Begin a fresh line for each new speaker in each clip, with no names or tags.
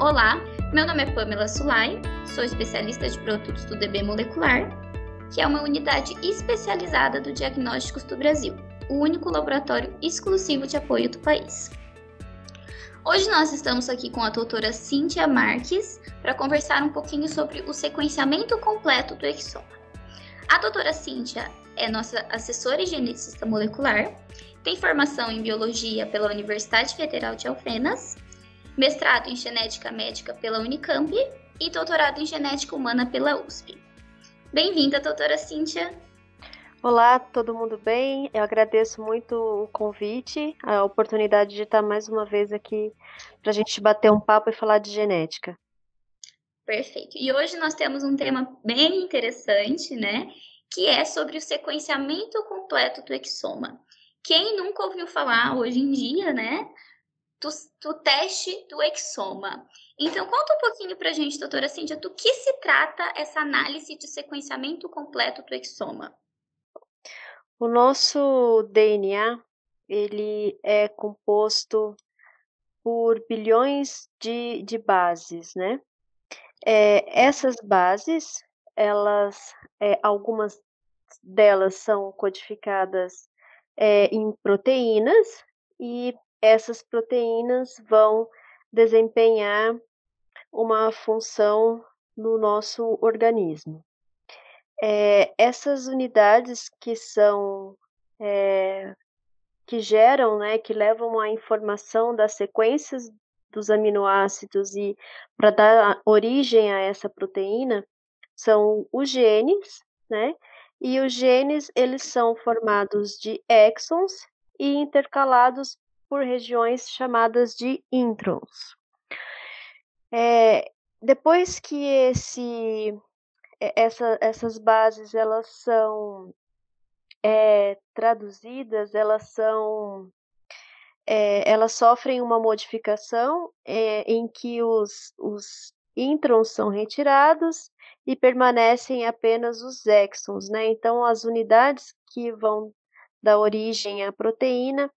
Olá, meu nome é Pamela Sulai, sou especialista de produtos do DB Molecular, que é uma unidade especializada do Diagnósticos do Brasil, o único laboratório exclusivo de apoio do país. Hoje nós estamos aqui com a doutora Cíntia Marques para conversar um pouquinho sobre o sequenciamento completo do exoma. A doutora Cíntia é nossa assessora e geneticista molecular, tem formação em biologia pela Universidade Federal de Alfenas, mestrado em genética médica pela Unicamp e doutorado em genética humana pela USP. Bem-vinda, doutora Cíntia.
Olá, todo mundo bem? Eu agradeço muito o convite, a oportunidade de estar mais uma vez aqui para a gente bater um papo e falar de genética.
Perfeito. E hoje nós temos um tema bem interessante, né? Que é sobre o sequenciamento completo do exoma. Quem nunca ouviu falar hoje em dia, né? Do, do teste do exoma. Então, conta um pouquinho para a gente, doutora Cíntia, do que se trata essa análise de sequenciamento completo do exoma.
O nosso DNA, ele é composto por bilhões de, de bases, né? É, essas bases, elas, é, algumas delas são codificadas é, em proteínas e essas proteínas vão desempenhar uma função no nosso organismo. É, essas unidades que são é, que geram, né, que levam a informação das sequências dos aminoácidos e para dar origem a essa proteína são os genes, né? E os genes eles são formados de exons e intercalados por regiões chamadas de introns. É, depois que esse, essa, essas bases elas são é, traduzidas, elas são é, elas sofrem uma modificação é, em que os, os introns são retirados e permanecem apenas os exons, né? Então, as unidades que vão dar origem à proteína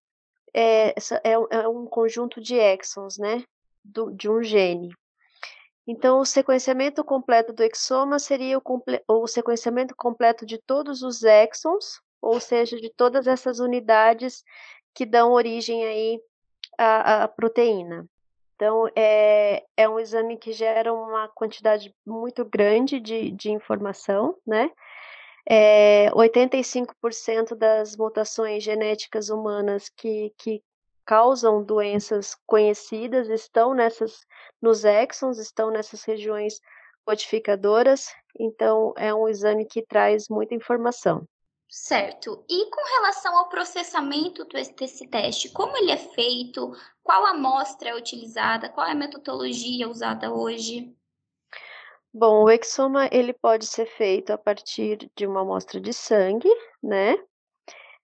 é, é, é um conjunto de exons, né? Do, de um gene. Então, o sequenciamento completo do exoma seria o, o, sequenciamento completo de todos os exons, ou seja, de todas essas unidades que dão origem aí à, à proteína. Então, é, é um exame que gera uma quantidade muito grande de, de informação, né? É, 85% das mutações genéticas humanas que, que causam doenças conhecidas estão nessas nos exons, estão nessas regiões codificadoras, então é um exame que traz muita informação.
Certo. E com relação ao processamento desse teste, como ele é feito? Qual amostra é utilizada? Qual é a metodologia usada hoje?
Bom, o exoma ele pode ser feito a partir de uma amostra de sangue, né?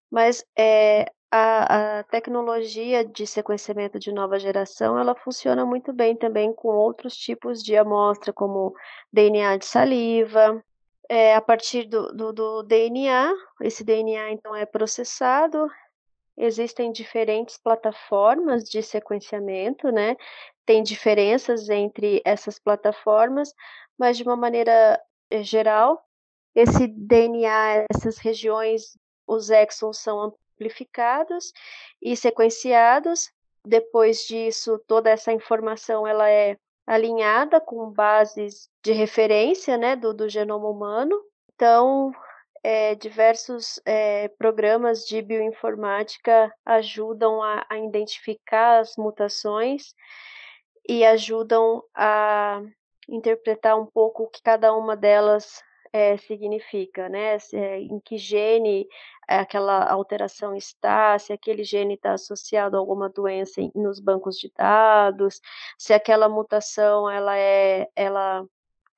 Mas é, a, a tecnologia de sequenciamento de nova geração, ela funciona muito bem também com outros tipos de amostra, como DNA de saliva, é, a partir do, do, do, DNA, esse DNA então é processado, existem diferentes plataformas de sequenciamento, né? Tem diferenças entre essas plataformas, mas de uma maneira eh, geral, esse DNA, essas regiões, os exons são amplificados e sequenciados. Depois disso, toda essa informação ela é alinhada com bases de referência né, do, do genoma humano. Então, é, diversos é, programas de bioinformática ajudam a, a, identificar as mutações e ajudam a interpretar um pouco o que cada uma delas é, significa, né? É, em que gene aquela alteração está, se aquele gene está associado a alguma doença em, nos bancos de dados, se aquela mutação ela é, ela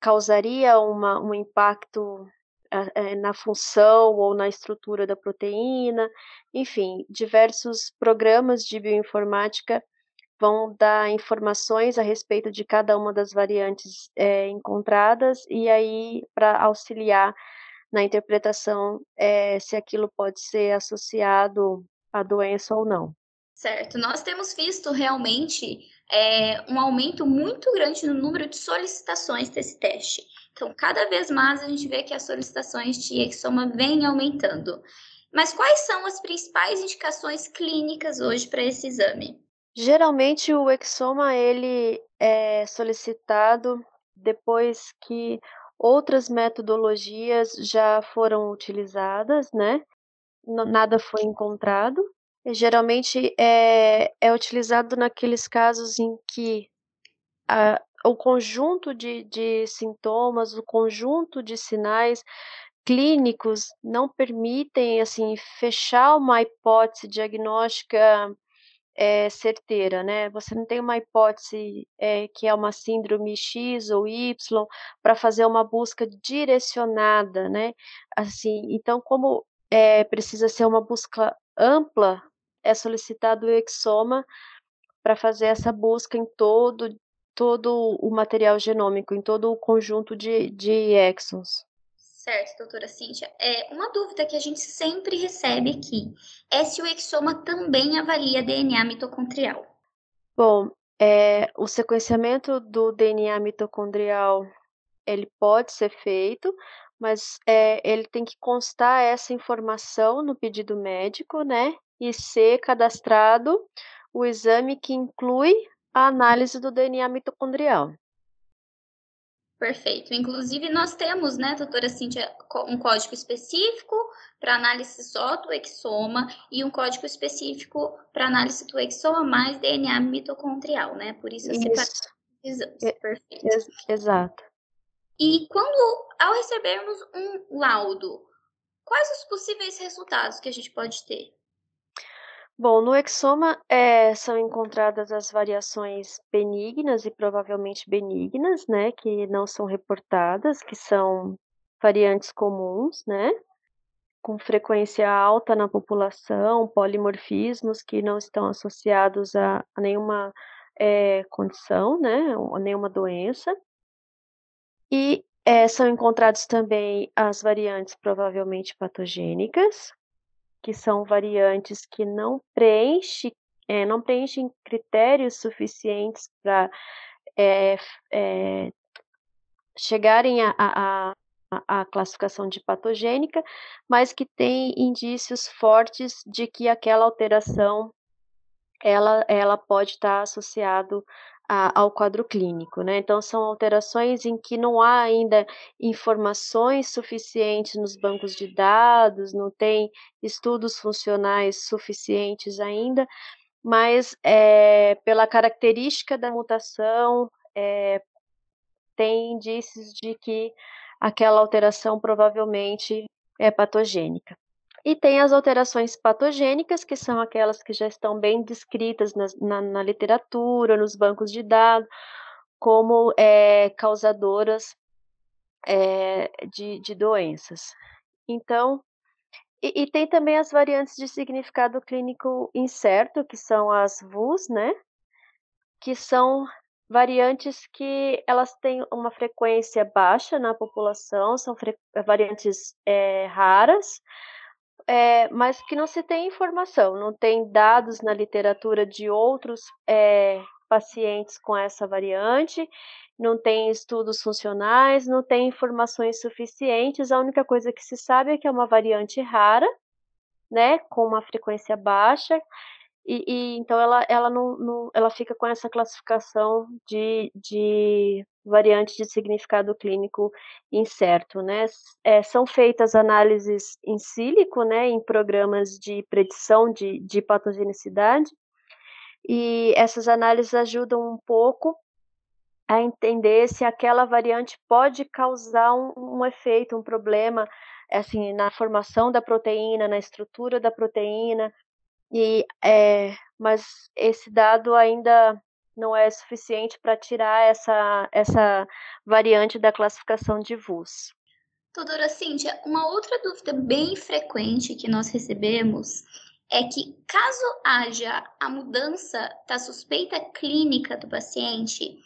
causaria uma, um impacto é, na função ou na estrutura da proteína, enfim, diversos programas de bioinformática vão dar informações a respeito de cada uma das variantes é, encontradas e aí para auxiliar na interpretação é, se aquilo pode ser associado à doença ou não.
Certo, nós temos visto realmente é, um aumento muito grande no número de solicitações desse teste. Então, cada vez mais a gente vê que as solicitações de exoma vêm aumentando. Mas quais são as principais indicações clínicas hoje para esse exame?
Geralmente o exoma ele é solicitado depois que outras metodologias já foram utilizadas, né? Nada foi encontrado. E, geralmente é, é utilizado naqueles casos em que a, o conjunto de, de sintomas, o conjunto de sinais clínicos não permitem assim fechar uma hipótese diagnóstica é, certeira, né? Você não tem uma hipótese é, que é uma síndrome X ou Y para fazer uma busca direcionada, né? Assim, então como é, precisa ser uma busca ampla, é solicitado o exoma para fazer essa busca em todo todo o material genômico, em todo o conjunto de, de exons.
Certo, doutora Cíntia. É, uma dúvida que a gente sempre recebe aqui é se o exoma também avalia DNA mitocondrial.
Bom, é, o sequenciamento do DNA mitocondrial ele pode ser feito, mas é, ele tem que constar essa informação no pedido médico, né? E ser cadastrado o exame que inclui a análise do DNA mitocondrial.
Perfeito. Inclusive, nós temos, né, doutora Cíntia, um código específico para análise só do exoma e um código específico para análise do exoma mais DNA mitocondrial, né? Por isso separei exames. É, Perfeito. Ex
exato.
E quando, ao recebermos um laudo, quais os possíveis resultados que a gente pode ter?
Bom, no exoma é, são encontradas as variações benignas e provavelmente benignas, né, que não são reportadas, que são variantes comuns, né, com frequência alta na população, polimorfismos que não estão associados a, nenhuma é, condição, né, a nenhuma doença. E é, são encontrados também as variantes provavelmente patogênicas, que são variantes que não preenchem, é, não preenchem critérios suficientes para é, é, chegarem a, classificação de patogênica, mas que têm indícios fortes de que aquela alteração ela, ela pode estar associado a, ao quadro clínico, né? Então, são alterações em que não há ainda informações suficientes nos bancos de dados, não tem estudos funcionais suficientes ainda, mas é, pela característica da mutação, é, tem indícios de que aquela alteração provavelmente é patogênica. E tem as alterações patogênicas, que são aquelas que já estão bem descritas na, na, na literatura, nos bancos de dados, como é, causadoras é, de, de doenças. Então, e, e, tem também as variantes de significado clínico incerto, que são as VUS, né? Que são variantes que elas têm uma frequência baixa na população, são variantes é, raras, é, mas que não se tem informação, não tem dados na literatura de outros é, pacientes com essa variante, não tem estudos funcionais, não tem informações suficientes. A única coisa que se sabe é que é uma variante rara, né, com uma frequência baixa, e, e então ela, ela, não, não, ela fica com essa classificação de, de variante de significado clínico incerto, né? É, são feitas análises em sílico, né, em programas de predição de, de patogenicidade, e essas análises ajudam um pouco a entender se aquela variante pode causar um, um efeito, um problema, assim, na formação da proteína, na estrutura da proteína, e, é, mas esse dado ainda não é suficiente para tirar essa, essa variante da classificação de VUS.
Doutora Cíntia, uma outra dúvida bem frequente que nós recebemos é que, caso haja a mudança da suspeita clínica do paciente,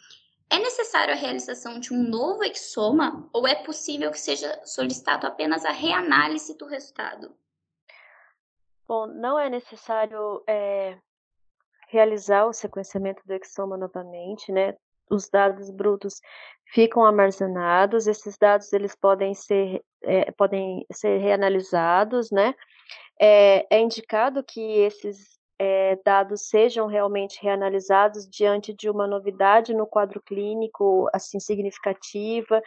é necessário a realização de um novo exoma ou é possível que seja solicitado apenas a reanálise do resultado?
Bom, não é necessário é, realizar o sequenciamento do exoma novamente, né? Os dados brutos ficam armazenados, esses dados eles podem ser, é, podem ser reanalisados, né? É, é indicado que esses é, dados sejam realmente reanalisados diante de uma novidade no quadro clínico, assim, significativa,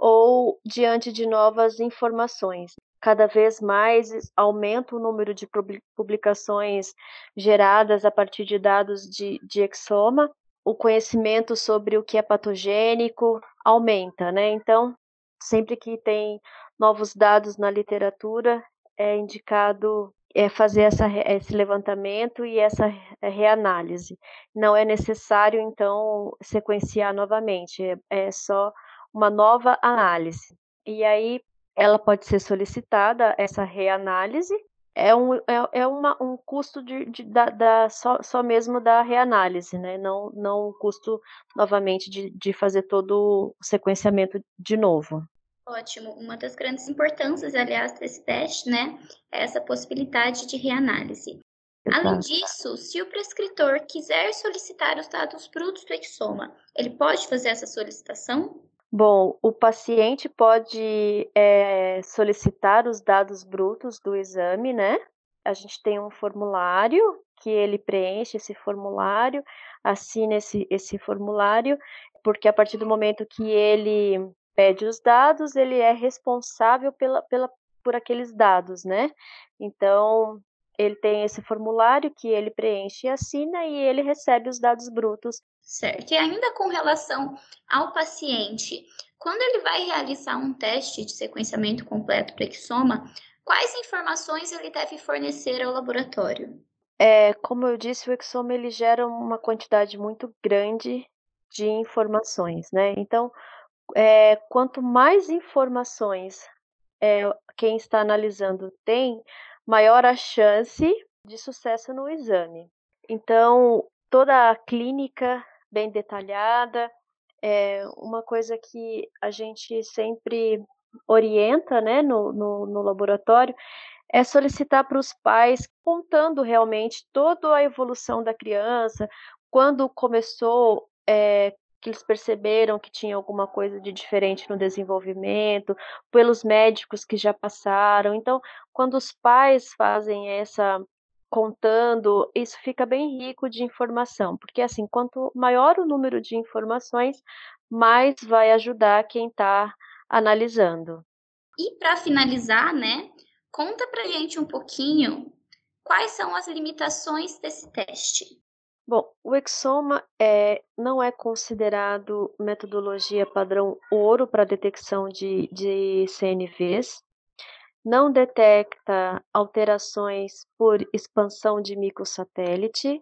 ou diante de novas informações cada vez mais aumenta o número de publicações geradas a partir de dados de, de exoma, o conhecimento sobre o que é patogênico aumenta, né? Então, sempre que tem novos dados na literatura, é indicado é fazer essa, esse levantamento e essa reanálise. Não é necessário, então, sequenciar novamente, é, é só uma nova análise. E aí, ela pode ser solicitada, essa reanálise, é um, é, é uma, um custo de, de da, da, só, só mesmo da reanálise, né? Não, não o custo, novamente, de, de fazer todo o sequenciamento de novo.
Ótimo. Uma das grandes importâncias, aliás, desse teste, né, é essa possibilidade de reanálise. Exato. Além disso, se o prescritor quiser solicitar os dados brutos do exoma, ele pode fazer essa solicitação?
Bom, o paciente pode é, solicitar os dados brutos do exame, né? A gente tem um formulário que ele preenche esse formulário, assina esse, esse formulário, porque a partir do momento que ele pede os dados, ele é responsável pela, pela, por aqueles dados, né? Então, ele tem esse formulário que ele preenche e assina e ele recebe os dados brutos
Certo. E ainda com relação ao paciente, quando ele vai realizar um teste de sequenciamento completo do exoma, quais informações ele deve fornecer ao laboratório?
É, como eu disse, o exoma ele gera uma quantidade muito grande de informações, né? Então, é, quanto mais informações é, quem está analisando tem, maior a chance de sucesso no exame. Então, toda a clínica bem detalhada. É uma coisa que a gente sempre orienta né, no, no, no laboratório é solicitar para os pais, contando realmente toda a evolução da criança, quando começou, é, que eles perceberam que tinha alguma coisa de diferente no desenvolvimento, pelos médicos que já passaram. Então, quando os pais fazem essa contando, isso fica bem rico de informação, porque assim, quanto maior o número de informações, mais vai ajudar quem está analisando.
E para finalizar, né, conta para gente um pouquinho quais são as limitações desse teste.
O exoma é, não é considerado metodologia padrão ouro para detecção de, de CNVs, não detecta alterações por expansão de microsatélite,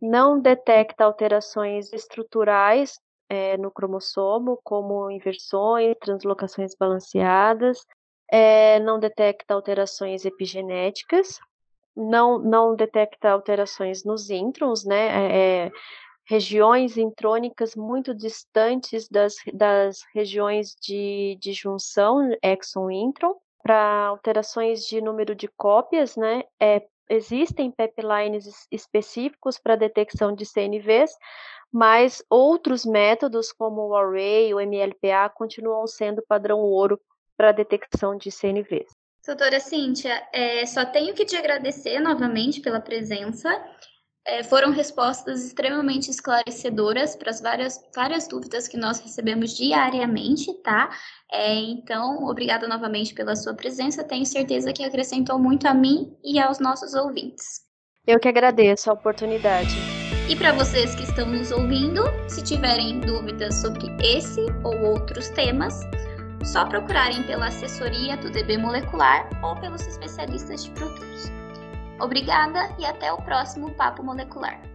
não detecta alterações estruturais é, no cromossomo, como inversões, translocações balanceadas, é, não detecta alterações epigenéticas, não, não detecta alterações nos introns, né? É, regiões intrônicas muito distantes das, das regiões de, de junção exon-intron, para alterações de número de cópias, né? É, existem pipelines específicos para detecção de CNVs, mas outros métodos, como o Array, o MLPA, continuam sendo padrão ouro para detecção de CNVs.
Doutora Cíntia, é, só tenho que te agradecer novamente pela presença é, foram respostas extremamente esclarecedoras para as várias, várias dúvidas que nós recebemos diariamente, tá? É, então, obrigada novamente pela sua presença. Tenho certeza que acrescentou muito a mim e aos nossos ouvintes.
Eu que agradeço a oportunidade.
E para vocês que estão nos ouvindo, se tiverem dúvidas sobre esse ou outros temas, só procurarem pela assessoria do DB Molecular ou pelos especialistas de produtos. Obrigada e até o próximo Papo Molecular.